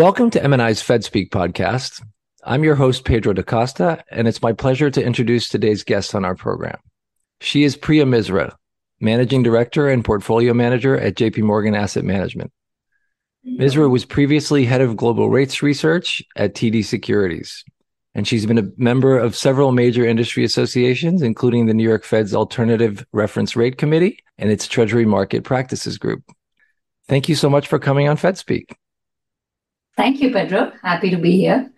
Welcome to MNI's FedSpeak podcast. I'm your host, Pedro da Costa, and it's my pleasure to introduce today's guest on our program. She is Priya Misra, Managing Director and Portfolio Manager at JP Morgan Asset Management. Misra was previously head of global rates research at TD Securities, and she's been a member of several major industry associations, including the New York Fed's Alternative Reference Rate Committee and its Treasury Market Practices Group. Thank you so much for coming on FedSpeak. Thank you, Pedro. Happy to be here.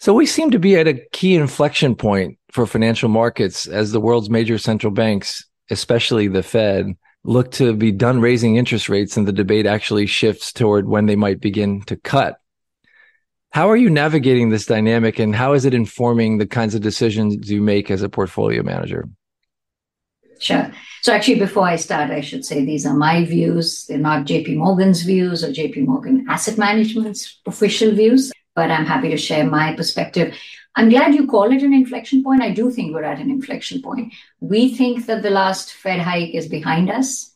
So we seem to be at a key inflection point for financial markets as the world's major central banks, especially the Fed, look to be done raising interest rates and the debate actually shifts toward when they might begin to cut. How are you navigating this dynamic and how is it informing the kinds of decisions you make as a portfolio manager? Sure. So actually, before I start, I should say these are my views. They're not JP Morgan's views or JP Morgan Asset Management's official views, but I'm happy to share my perspective. I'm glad you call it an inflection point. I do think we're at an inflection point. We think that the last Fed hike is behind us.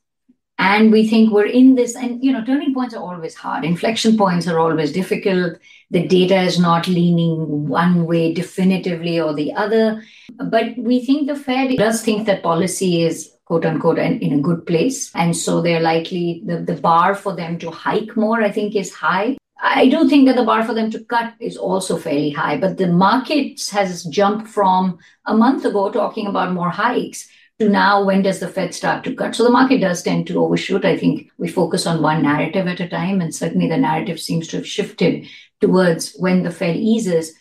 And we think we're in this, and you know, turning points are always hard. Inflection points are always difficult. The data is not leaning one way definitively or the other. But we think the Fed does think that policy is quote unquote in a good place. And so they're likely the, the bar for them to hike more, I think, is high. I do think that the bar for them to cut is also fairly high, but the market has jumped from a month ago talking about more hikes to now when does the Fed start to cut? So the market does tend to overshoot. I think we focus on one narrative at a time, and certainly the narrative seems to have shifted towards when the Fed eases.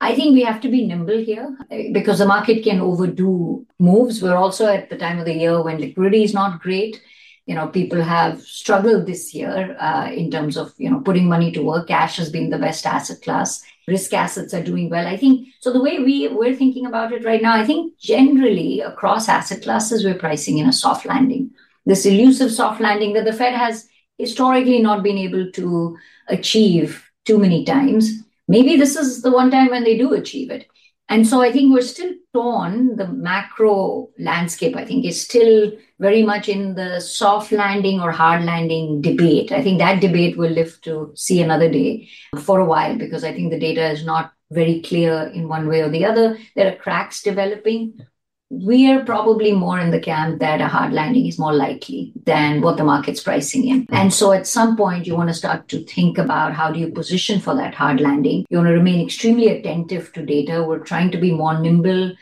I think we have to be nimble here because the market can overdo moves. We're also at the time of the year when liquidity is not great. You know, people have struggled this year uh, in terms of you know putting money to work. Cash has been the best asset class. Risk assets are doing well. I think so. The way we we're thinking about it right now, I think generally across asset classes, we're pricing in a soft landing. This elusive soft landing that the Fed has historically not been able to achieve too many times maybe this is the one time when they do achieve it. And so I think we're still torn. The macro landscape, I think, is still very much in the soft landing or hard landing debate. I think that debate will live to see another day for a while because I think the data is not very clear in one way or the other. There are cracks developing we are probably more in the camp that a hard landing is more likely than what the market's pricing in. And so at some point, you want to start to think about how do you position for that hard landing. You want to remain extremely attentive to data. We're trying to be more nimble.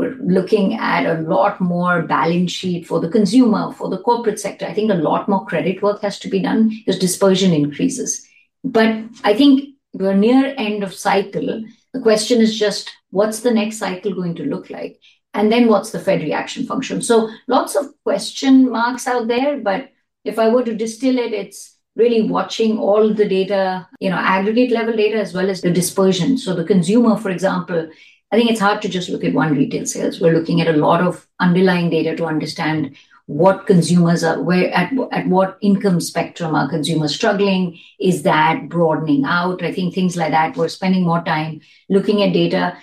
We're looking at a lot more balance sheet for the consumer, for the corporate sector. I think a lot more credit work has to be done because dispersion increases. But I think we're near end of cycle. The question is just what's the next cycle going to look like? and then what's the Fed reaction function? So lots of question marks out there, but if I were to distill it, it's really watching all the data, you know, aggregate level data as well as the dispersion. So the consumer, for example, I think it's hard to just look at one retail sales. We're looking at a lot of underlying data to understand what consumers are where at, at what income spectrum are consumers struggling is that broadening out i think things like that we're spending more time looking at data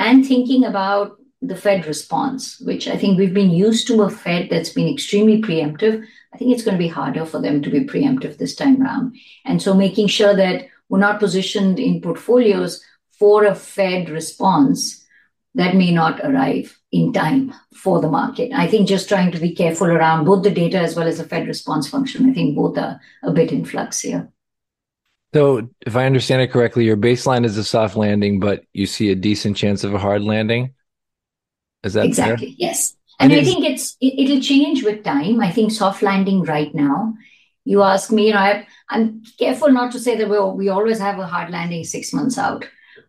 and thinking about the Fed response, which I think we've been used to a Fed that's been extremely preemptive. I think it's going to be harder for them to be preemptive this time around. And so making sure that we're not positioned in portfolios for a Fed response that may not arrive in time for the market. I think just trying to be careful around both the data as well as the Fed response function. I think both are a bit in flux here. So, if I understand it correctly, your baseline is a soft landing, but you see a decent chance of a hard landing. Is that exactly? Fair? Yes. And, and I think it's it, will change with time. I think soft landing right now. You ask me, you know, I, am careful not to say that we we always have a hard landing six months out,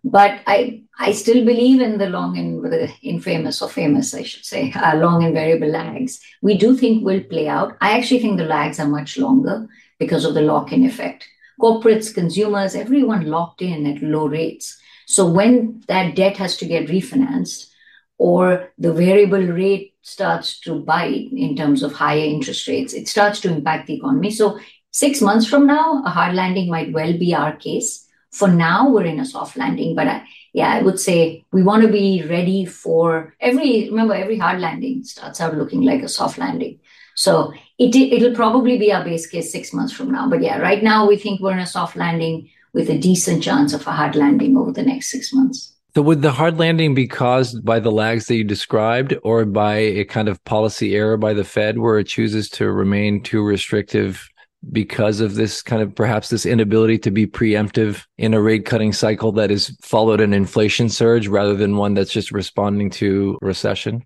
but I I still believe in the long and the infamous or famous, I should say, uh, long and variable lags. We do think will play out. I actually think the lags are much longer because of the lock-in effect. Corporates, consumers, everyone locked in at low rates. So when that debt has to get refinanced, or the variable rate starts to bite in terms of higher interest rates, it starts to impact the economy. So, six months from now, a hard landing might well be our case. For now, we're in a soft landing, but I, yeah, I would say we want to be ready for every. Remember, every hard landing starts out looking like a soft landing. So it it'll probably be our base case six months from now. But yeah, right now we think we're in a soft landing. with a decent chance of a hard landing over the next six months. So, would the hard landing be caused by the lags that you described or by a kind of policy error by the Fed where it chooses to remain too restrictive because of this kind of perhaps this inability to be preemptive in a rate cutting cycle that has followed an inflation surge rather than one that's just responding to recession?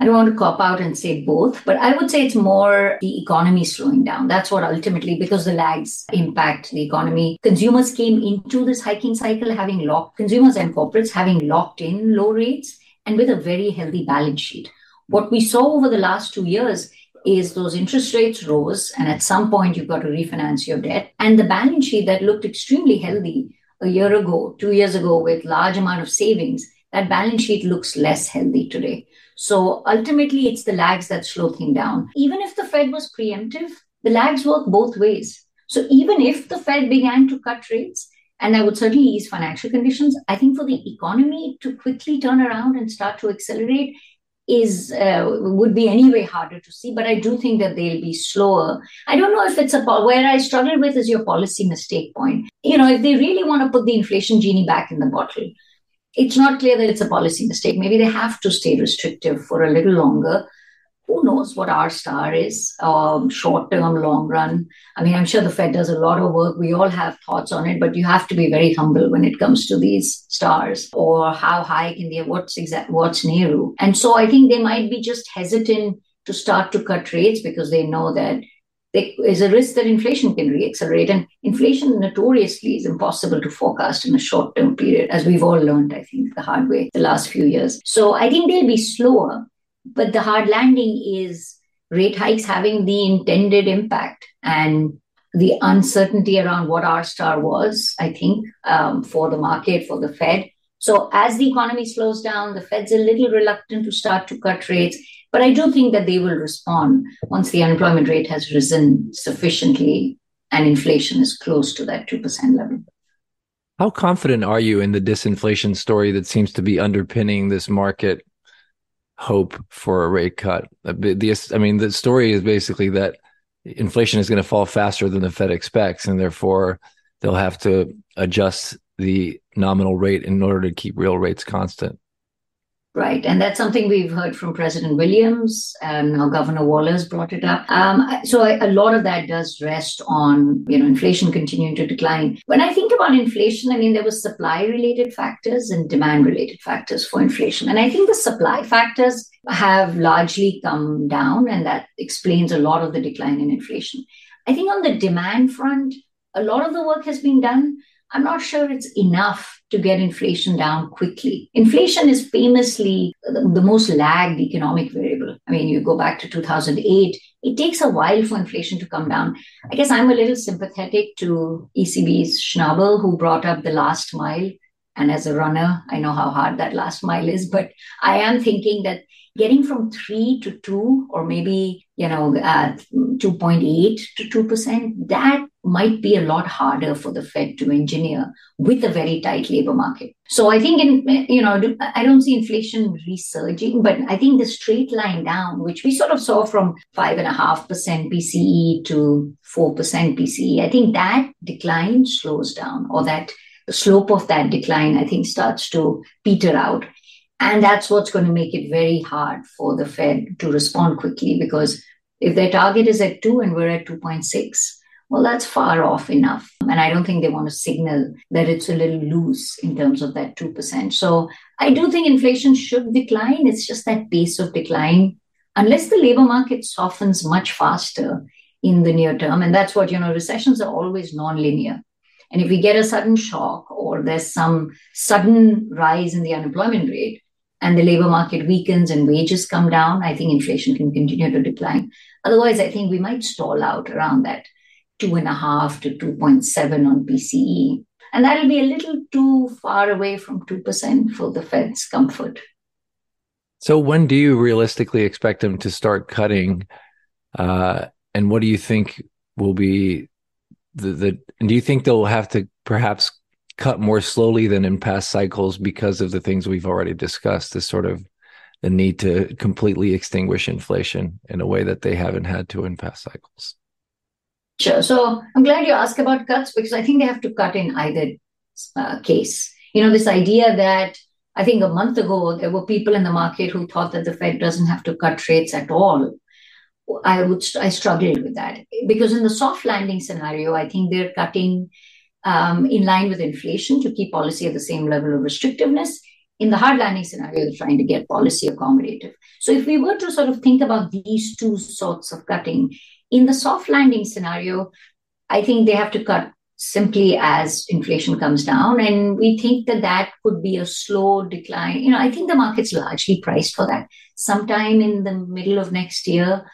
I don't want to cop out and say both, but I would say it's more the economy slowing down. That's what ultimately, because the lags impact the economy. Consumers came into this hiking cycle having locked, consumers and corporates having locked in low rates and with a very healthy balance sheet. What we saw over the last two years is those interest rates rose, and at some point you've got to refinance your debt. And the balance sheet that looked extremely healthy a year ago, two years ago, with large amount of savings, that balance sheet looks less healthy today. So ultimately, it's the lags that slow things down. Even if the Fed was preemptive, the lags work both ways. So even if the Fed began to cut rates, and that would certainly ease financial conditions, I think for the economy to quickly turn around and start to accelerate is uh, would be anyway harder to see but i do think that they'll be slower i don't know if it's a where i struggle with is your policy mistake point you know if they really want to put the inflation genie back in the bottle it's not clear that it's a policy mistake. Maybe they have to stay restrictive for a little longer. Who knows what R star is, um, short term, long run? I mean, I'm sure the Fed does a lot of work. We all have thoughts on it, but you have to be very humble when it comes to these stars or how high can they, what's exact, what's Nehru. And so I think they might be just hesitant to start to cut rates because they know that there is a risk that inflation can reaccelerate. And inflation notoriously is impossible to forecast in a short term period, as we've all learned, I think, the hard way the last few years. So I think they'll be slower, but the hard landing is rate hikes having the intended impact and the uncertainty around what R star was, I think, um, for the market, for the Fed. So as the economy slows down, the Fed's a little reluctant to start to cut rates. But I do think that they will respond once the unemployment rate has risen sufficiently and inflation is close to that 2% level. How confident are you in the disinflation story that seems to be underpinning this market hope for a rate cut? Uh, the, I mean, the story is basically that inflation is going to fall faster than the Fed expects, and therefore they'll have to adjust the nominal rate in order to keep real rates constant. Right. And that's something we've heard from President Williams and now Governor Waller's brought it up. Um, so a lot of that does rest on, you know, inflation continuing to decline. When I think about inflation, I mean, there was supply related factors and demand related factors for inflation. And I think the supply factors have largely come down and that explains a lot of the decline in inflation. I think on the demand front, a lot of the work has been done. I'm not sure it's enough to get inflation down quickly. Inflation is famously the most lagged economic variable. I mean, you go back to 2008, it takes a while for inflation to come down. I guess I'm a little sympathetic to ECB's Schnabel, who brought up the last mile. And as a runner, I know how hard that last mile is, but I am thinking that getting from three to two, or maybe, you know, uh, 2.8 to 2%, that might be a lot harder for the Fed to engineer with a very tight labor market. So I think in you know I don't see inflation resurging, but I think the straight line down, which we sort of saw from five and a half percent PCE to four percent PCE, I think that decline slows down, or that the slope of that decline I think starts to peter out. And that's what's going to make it very hard for the Fed to respond quickly because if their target is at two and we're at 2.6, well, that's far off enough. And I don't think they want to signal that it's a little loose in terms of that 2%. So I do think inflation should decline. It's just that pace of decline, unless the labor market softens much faster in the near term. And that's what, you know, recessions are always nonlinear. And if we get a sudden shock or there's some sudden rise in the unemployment rate, and the labor market weakens and wages come down, I think inflation can continue to decline. Otherwise, I think we might stall out around that two and a half to 2.7 on PCE. And that'll be a little too far away from 2% for the Fed's comfort. So, when do you realistically expect them to start cutting? Uh, and what do you think will be the, the, and do you think they'll have to perhaps cut more slowly than in past cycles because of the things we've already discussed, this sort of the need to completely extinguish inflation in a way that they haven't had to in past cycles? Sure. So I'm glad you asked about cuts because I think they have to cut in either uh, case. You know, this idea that I think a month ago there were people in the market who thought that the Fed doesn't have to cut rates at all. I would I struggled with that because in the soft landing scenario, I think they're cutting um, in line with inflation to keep policy at the same level of restrictiveness. In the hard landing scenario, they're trying to get policy accommodative. So if we were to sort of think about these two sorts of cutting, in the soft landing scenario, I think they have to cut simply as inflation comes down. And we think that that could be a slow decline. You know, I think the market's largely priced for that. Sometime in the middle of next year,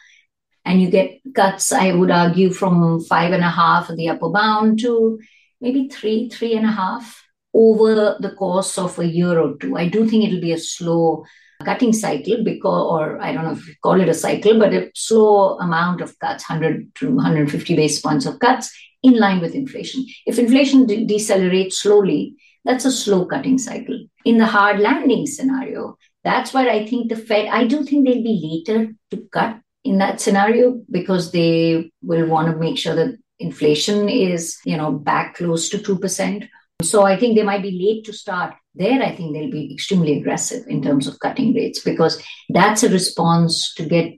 and you get cuts, I would argue, from five and a half at the upper bound to maybe three, three and a half over the course of a year or two. I do think it'll be a slow cutting cycle because, or I don't know if you call it a cycle, but a slow amount of cuts, 100 to 150 basis points of cuts in line with inflation. If inflation de- decelerates slowly, that's a slow cutting cycle. In the hard landing scenario, that's where I think the Fed, I do think they'll be later to cut in that scenario because they will want to make sure that inflation is, you know, back close to 2%. So I think they might be late to start. There, I think they'll be extremely aggressive in terms of cutting rates because that's a response to get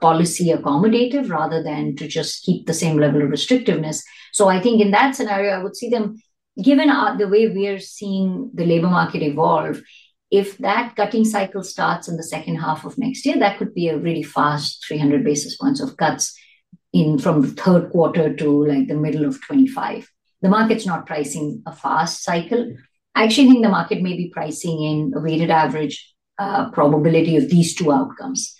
policy accommodative rather than to just keep the same level of restrictiveness. So I think in that scenario, I would see them, given the way we're seeing the labor market evolve, if that cutting cycle starts in the second half of next year, that could be a really fast 300 basis points of cuts in from the third quarter to like the middle of 25. The market's not pricing a fast cycle. I actually think the market may be pricing in a weighted average uh, probability of these two outcomes.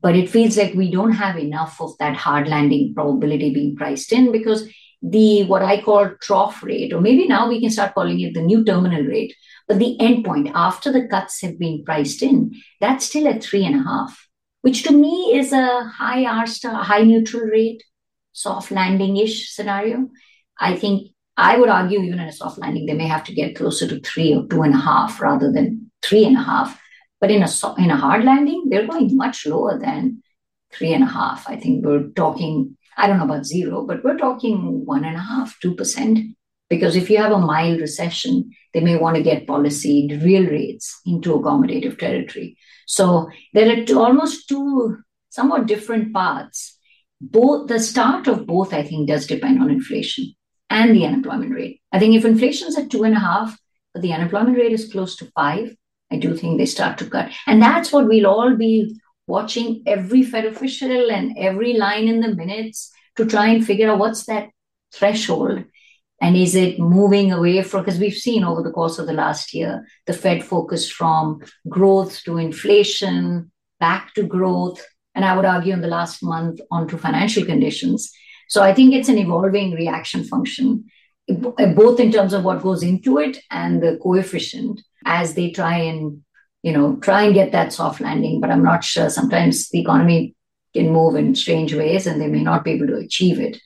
But it feels like we don't have enough of that hard landing probability being priced in because the what I call trough rate, or maybe now we can start calling it the new terminal rate, but the endpoint after the cuts have been priced in, that's still at three and a half, which to me is a high R star, high neutral rate, soft landing ish scenario. I think I would argue even in a soft landing, they may have to get closer to three or two and a half rather than three and a half but in a in a hard landing, they're going much lower than three and a half. I think we're talking. I don't know about zero, but we're talking one and a half, two percent. Because if you have a mild recession, they may want to get policy real rates into accommodative territory. So there are two, almost two somewhat different paths. Both the start of both, I think, does depend on inflation and the unemployment rate. I think if inflation is at two and a half, but the unemployment rate is close to five, I do think they start to cut. And that's what we'll all be watching every Fed official and every line in the minutes to try and figure out what's that threshold and is it moving away from because we've seen over the course of the last year the fed focused from growth to inflation back to growth and i would argue in the last month onto financial conditions so i think it's an evolving reaction function both in terms of what goes into it and the coefficient as they try and you know try and get that soft landing. But i'm not sure. Sometimes the economy can move in strange ways and they may not be able to achieve it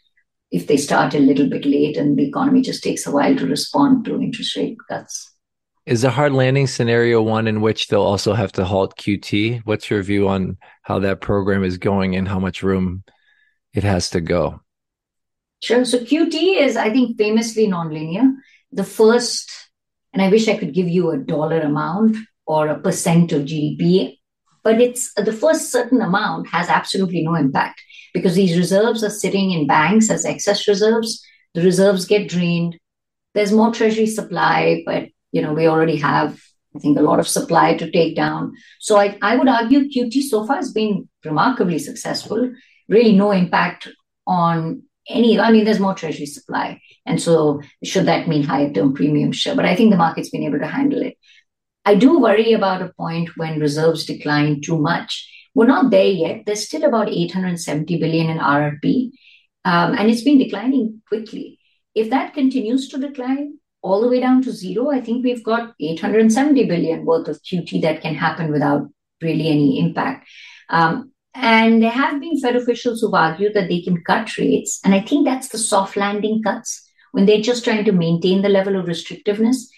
if they start a little bit late and the economy just takes a while to respond to interest rate cuts. Is a hard landing scenario one in which they'll also have to halt qt what's your view on how that program is going and how much room it has to go sure so qt is i think famously nonlinear the first and I wish I could give you a dollar amount or a percent of GDP, but it's the first certain amount has absolutely no impact because these reserves are sitting in banks as excess reserves. The reserves get drained. There's more treasury supply, but you know we already have I think a lot of supply to take down. So I, I would argue QT so far has been remarkably successful. Really, no impact on any. I mean, there's more treasury supply. And so, should that mean higher term premium? Sure. But I think the market's been able to handle it. I do worry about a point when reserves decline too much. We're not there yet. There's still about 870 billion in RRP, um, and it's been declining quickly. If that continues to decline all the way down to zero, I think we've got 870 billion worth of QT that can happen without really any impact. Um, and there have been Fed officials who've argued that they can cut rates. And I think that's the soft landing cuts when they're just trying to maintain the level of restrictiveness,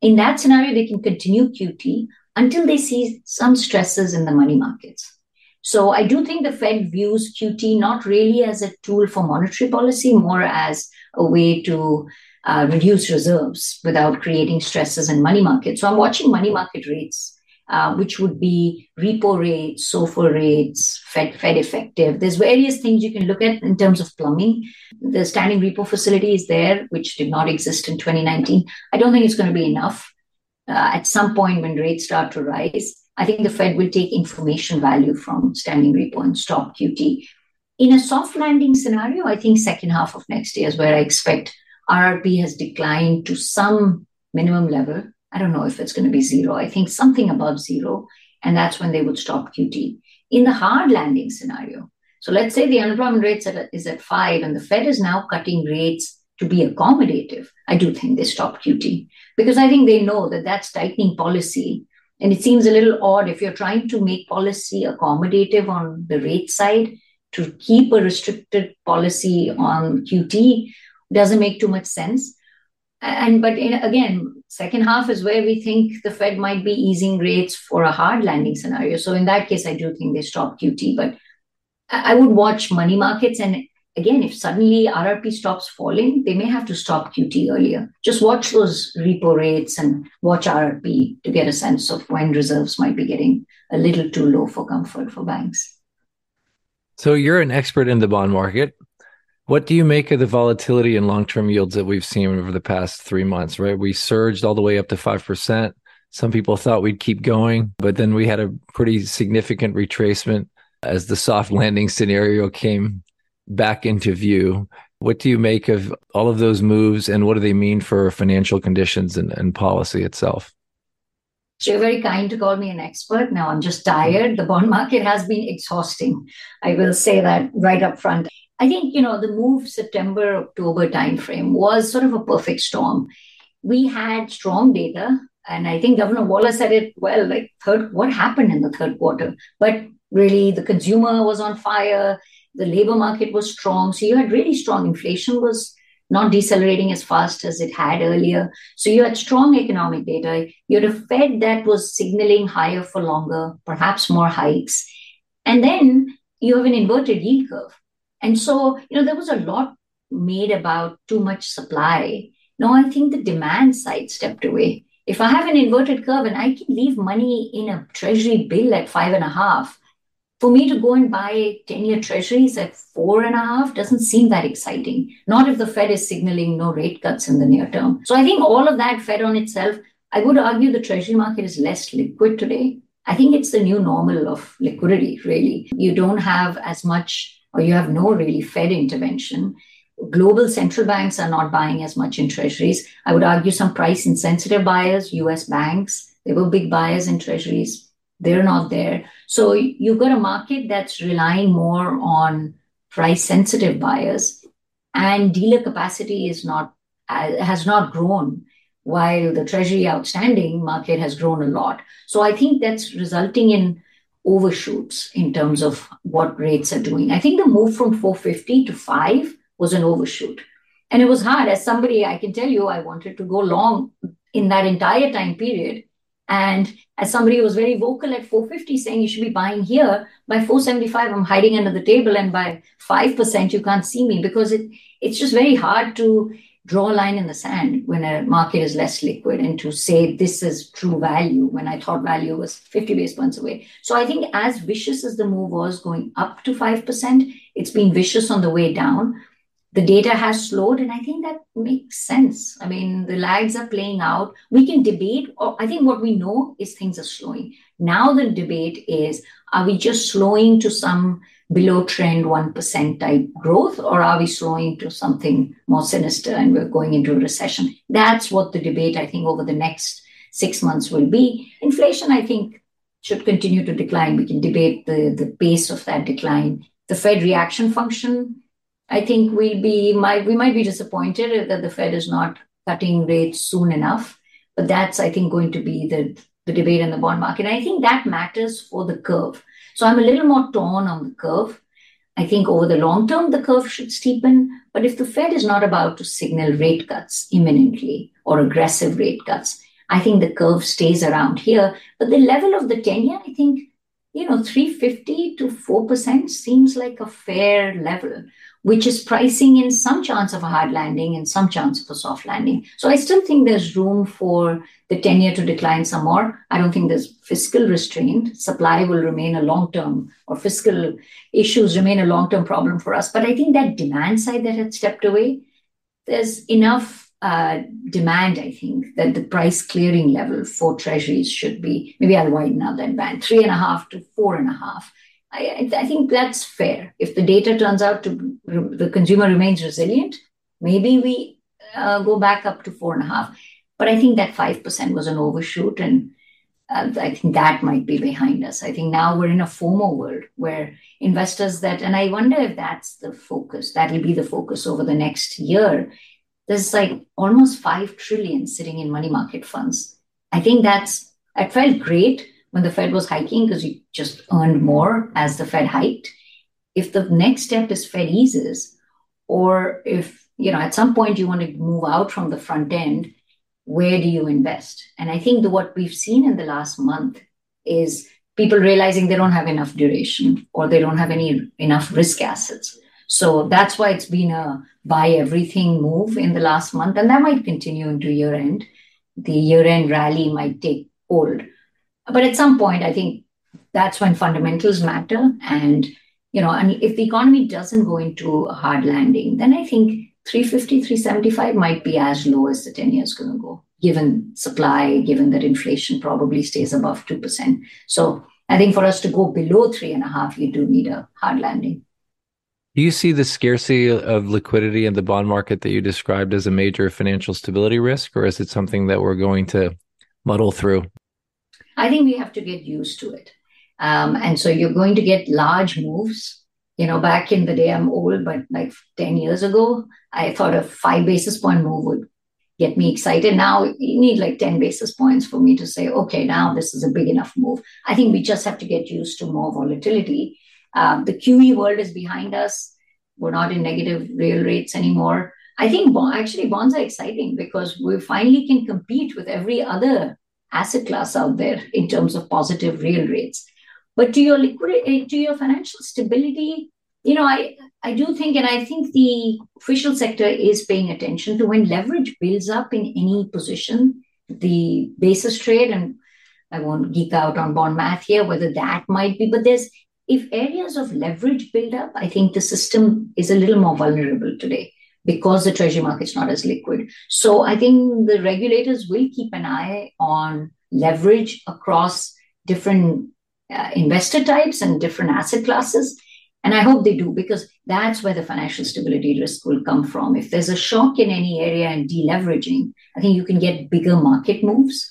in that scenario, they can continue QT until they see some stresses in the money markets. So I do think the Fed views QT not really as a tool for monetary policy, more as a way to uh, reduce reserves without creating stresses in money markets. So I'm watching money market rates, uh, which would be repo rates, SOFR rates, Fed, Fed effective. There's various things you can look at in terms of plumbing. The standing repo facility is there, which did not exist in 2019. I don't think it's going to be enough. Uh, at some point when rates start to rise, I think the Fed will take information value from standing repo and stop QT. In a soft landing scenario, I think second half of next year is where I expect RRP has declined to some minimum level. I don't know if it's going to be zero. I think something above zero, and that's when they would stop QT. In the hard landing scenario, so let's say the unemployment rate is at five, and the Fed is now cutting rates to be accommodative. I do think they stop QT because I think they know that that's tightening policy and it seems a little odd if you're trying to make policy accommodative on the rate side to keep a restricted policy on QT doesn't make too much sense. And but in, again, second half is where we think the Fed might be easing rates for a hard landing scenario. So in that case, I do think they stop QT. But I would watch money markets and again, if suddenly RRP stops falling, they may have to stop QT earlier. Just watch those repo rates and watch RRP to get a sense of when reserves might be getting a little too low for comfort for banks. So you're an expert in the bond market. What do you make of the volatility in long-term yields that we've seen over the past three months? Right, we surged all the way up to five percent. Some people thought we'd keep going, but then we had a pretty significant retracement as the soft landing scenario came back into view. What do you make of all of those moves and what do they mean for financial conditions and, and policy itself? So you're very kind to call me an expert. Now I'm just tired. The bond market has been exhausting. I will say that right up front. I think, you know, the move September, October timeframe was sort of a perfect storm. We had strong data, and I think Governor Waller said it well, like third what happened in the third quarter. But really the consumer was on fire the labor market was strong. So you had really strong inflation was not decelerating as fast as it had earlier. So you had strong economic data. You had a Fed that was signaling higher for longer, perhaps more hikes. And then you have an inverted yield curve. And so, you know, there was a lot made about too much supply. No, I think the demand side stepped away. If I have an inverted curve and I can leave money in a treasury bill at five and a half, for me to go and buy 10 year treasuries at four and a half doesn't seem that exciting. Not if the Fed is signaling no rate cuts in the near term. So I think all of that fed on itself. I would argue the treasury market is less liquid today. I think it's the new normal of liquidity, really. You don't have as much, or you have no really Fed intervention. Global central banks are not buying as much in treasuries. I would argue some price insensitive buyers, US banks, they were big buyers in treasuries they're not there. So you've got a market that's relying more on price sensitive buyers, and dealer capacity is not has not grown while the treasury outstanding market has grown a lot. So I think that's resulting in overshoots in terms of what rates are doing. I think the move from 450 to 5 was an overshoot. And it was hard. As somebody, I can tell you, I wanted to go long in that entire time period. And as somebody who was very vocal at 450 saying you should be buying here, by 475, I'm hiding under the table. And by 5%, you can't see me because it, it's just very hard to draw a line in the sand when a market is less liquid and to say this is true value when I thought value was 50 base points away. So I think as vicious as the move was going up to 5%, it's been vicious on the way down. The data has slowed and i think that makes sense. I mean the lags are playing out. We can debate or i think what we know is things are slowing. Now the debate is are we just slowing to some below trend 1% type growth or are we slowing to something more sinister and we're going into a recession that's what the debate i think over the next 6 months will be inflation i think should continue to decline we can debate the the pace of that decline the fed reaction function I think we'll be might we might be disappointed that the Fed is not cutting rates soon enough. But that's I think going to be the the debate in the bond market. I think that matters for the curve. So I'm a little more torn on the curve. I think over the long term, the curve should steepen. But if the Fed is not about to signal rate cuts imminently or aggressive rate cuts, I think the curve stays around here. But the level of the 10 year, I think you know, 350 to 4% seems like a fair level, which is pricing in some chance of a hard landing and some chance of a soft landing. So I still think there's room for the 10 year to decline some more. I don't think there's fiscal restraint. Supply will remain a long term, or fiscal issues remain a long term problem for us. But I think that demand side that had stepped away, there's enough uh, demand, I think, that the price clearing level for treasuries should be maybe I'll widen out that band three and a half to four and a half. I, I think that's fair. If the data turns out to the consumer remains resilient, maybe we uh, go back up to four and a half. But I think that 5% was an overshoot. And uh, I think that might be behind us. I think now we're in a FOMO world where investors that, and I wonder if that's the focus, that'll be the focus over the next year, there's like almost 5 trillion sitting in money market funds. I think that's, it felt great when the Fed was hiking because you just earned more as the Fed hiked. If the next step is Fed eases, or if, you know, at some point you want to move out from the front end, where do you invest? And I think the, what we've seen in the last month is people realizing they don't have enough duration or they don't have any enough risk assets. So that's why it's been a buy everything move in the last month, and that might continue into year end. The year end rally might take hold. But at some point, I think that's when fundamentals matter. And, you know, and if the economy doesn't go into a hard landing, then I think 350, 375 might be as low as the 10 years going to go, given supply, given that inflation probably stays above 2%. So I think for us to go below three and a half, you do need a hard landing. Do you see the scarcity of liquidity in the bond market that you described as a major financial stability risk, or is it something that we're going to muddle through? I think we have to get used to it. Um, and so you're going to get large moves. You know, back in the day, I'm old, but like 10 years ago, I thought a five basis point move would get me excited. Now you need like 10 basis points for me to say, okay, now this is a big enough move. I think we just have to get used to more volatility um, the QE world is behind us. We're not in negative real rates anymore. I think actually bonds are exciting because we finally can compete with every other asset class out there in terms of positive real rates. But to your liquidity, eh, to your financial stability, you know, I I do think, and I think the official sector is paying attention to when leverage builds up in any position, the basis trade, and I won't geek out on bond math here, whether that might be, but there's if areas of leverage build up, I think the system is a little more vulnerable today because the treasury market's not as liquid. So I think the regulators will keep an eye on leverage across different uh, investor types and different asset classes. And I hope they do because that's where the financial stability risk will come from. If there's a shock in any area and deleveraging, I think you can get bigger market moves.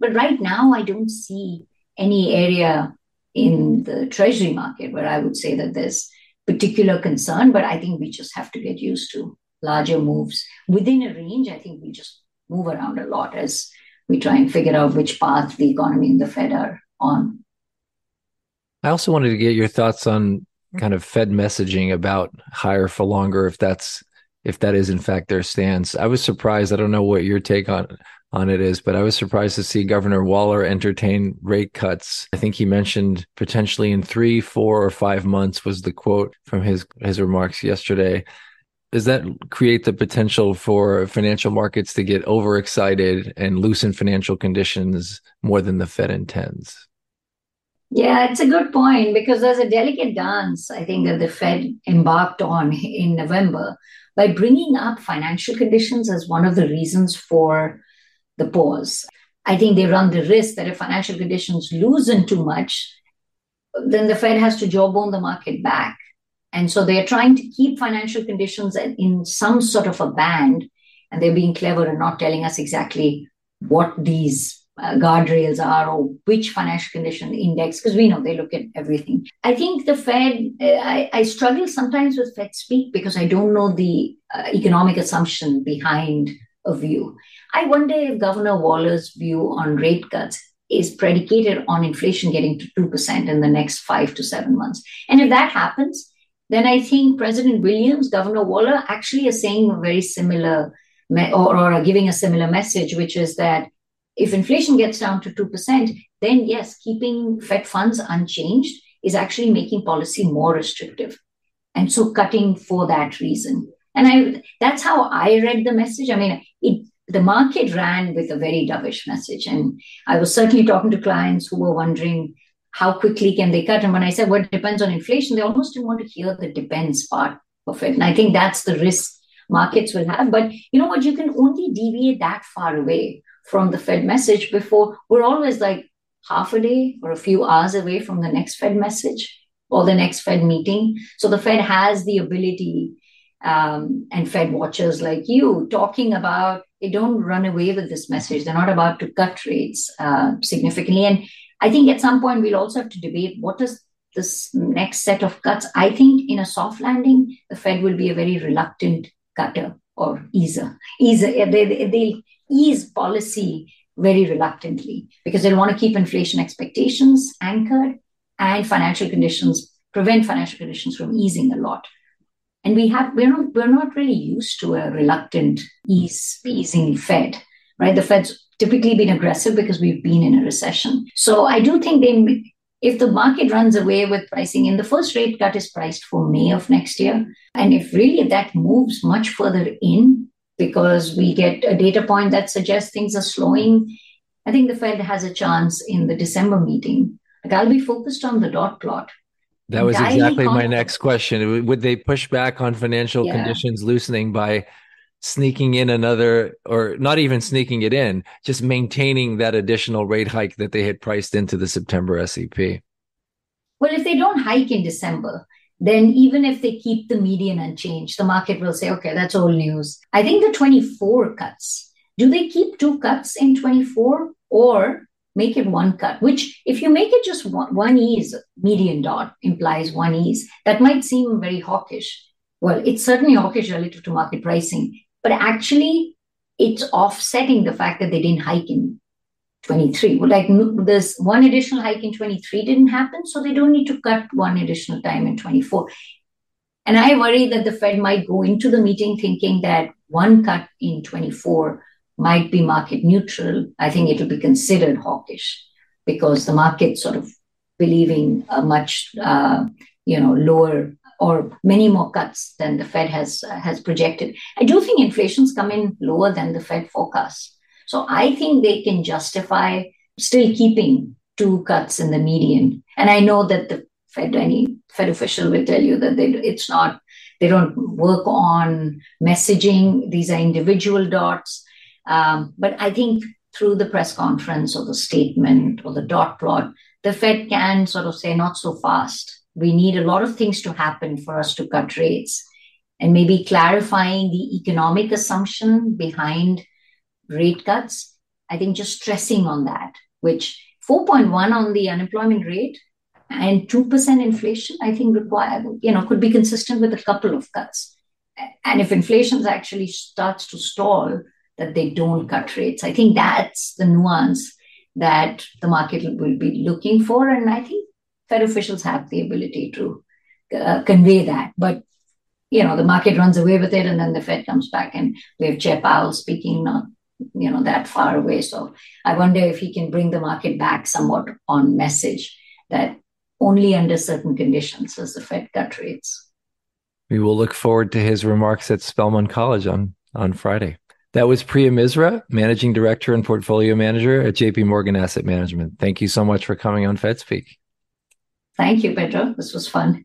But right now, I don't see any area in the treasury market where I would say that there's particular concern, but I think we just have to get used to larger moves within a range. I think we just move around a lot as we try and figure out which path the economy and the Fed are on. I also wanted to get your thoughts on kind of Fed messaging about higher for longer, if that's if that is in fact their stance. I was surprised. I don't know what your take on on it is, but I was surprised to see Governor Waller entertain rate cuts. I think he mentioned potentially in three, four, or five months was the quote from his his remarks yesterday. Does that create the potential for financial markets to get overexcited and loosen financial conditions more than the Fed intends? Yeah, it's a good point because there's a delicate dance, I think, that the Fed embarked on in November by bringing up financial conditions as one of the reasons for the pause. I think they run the risk that if financial conditions loosen too much, then the Fed has to jawbone the market back. And so they're trying to keep financial conditions in some sort of a band, and they're being clever and not telling us exactly what these uh, guardrails are or which financial condition index, because we know they look at everything. I think the Fed, uh, I, I, struggle sometimes with Fed speak because I don't know the uh, economic assumption behind a view. I wonder if Governor Waller's view on rate cuts is predicated on inflation getting to 2% in the next five to seven months. And if that happens, then I think President Williams, Governor Waller actually are saying a very similar me- or, or are giving a similar message, which is that if inflation gets down to 2%, then yes, keeping Fed funds unchanged is actually making policy more restrictive. And so cutting for that reason. And I that's how I read the message. I mean, it the market ran with a very dovish message. And I was certainly talking to clients who were wondering how quickly can they cut. And when I said, well, depends on inflation, they almost didn't want to hear the depends part of it. And I think that's the risk markets will have. But you know what? You can only deviate that far away from the Fed message before we're always like half a day or a few hours away from the next Fed message or the next Fed meeting. So the Fed has the ability um, and Fed watchers like you talking about they don't run away with this message. They're not about to cut rates uh, significantly. And I think at some point we'll also have to debate what does this next set of cuts. I think in a soft landing, the Fed will be a very reluctant cutter or easer. Easer, they, they ease policy very reluctantly because they want to keep inflation expectations anchored and financial conditions prevent financial conditions from easing a lot. And we have we're not we're not really used to a reluctant ease easing Fed, right? The Fed's typically been aggressive because we've been in a recession. So I do think they if the market runs away with pricing in the first rate cut is priced for May of next year. And if really that moves much further in because we get a data point that suggests things are slowing, I think the Fed has a chance in the December meeting. Like I'll be focused on the dot plot that was exactly my next question. Would they push back on financial yeah. conditions loosening by sneaking in another, or not even sneaking it in, just maintaining that additional rate hike that they had priced into the September SEP? Well, if they don't hike in December, then even if they keep the median unchanged, the market will say, okay, that's old news. I think the 24 cuts, do they keep two cuts in 24 or make it one cut, which if you make it just one, one ease, median dot implies one ease, that might seem very hawkish. Well, it's certainly hawkish relative to market pricing, but actually it's offsetting the fact that they didn't hike in 23. Well, like this one additional hike in 23 didn't happen, so they don't need to cut one additional time in 24. And I worry that the Fed might go into the meeting thinking that one cut in 24 might be market neutral, I think it will be considered hawkish because the market sort of believing a much uh, you know lower or many more cuts than the Fed has has projected. I do think inflation's come in lower than the Fed forecast, so I think they can justify still keeping two cuts in the median. And I know that the Fed any Fed official will tell you that they, it's not they don't work on messaging. These are individual dots. Um, but I think through the press conference or the statement or the dot plot, the Fed can sort of say, not so fast. We need a lot of things to happen for us to cut rates. And maybe clarifying the economic assumption behind rate cuts. I think just stressing on that, which 4.1 on the unemployment rate and 2% inflation, I think require, you know, could be consistent with a couple of cuts. And if inflation actually starts to stall, that they don't cut rates. I think that's the nuance that the market will be looking for. And I think Fed officials have the ability to uh, convey that. But, you know, the market runs away with it and then the Fed comes back and we have Chair Powell speaking not, you know, that far away. So I wonder if he can bring the market back somewhat on message that only under certain conditions does the Fed cut rates. We will look forward to his remarks at Spelman College on, on Friday. That was Priya Misra, Managing Director and Portfolio Manager at JP Morgan Asset Management. Thank you so much for coming on FedSpeak. Thank you, Pedro. This was fun.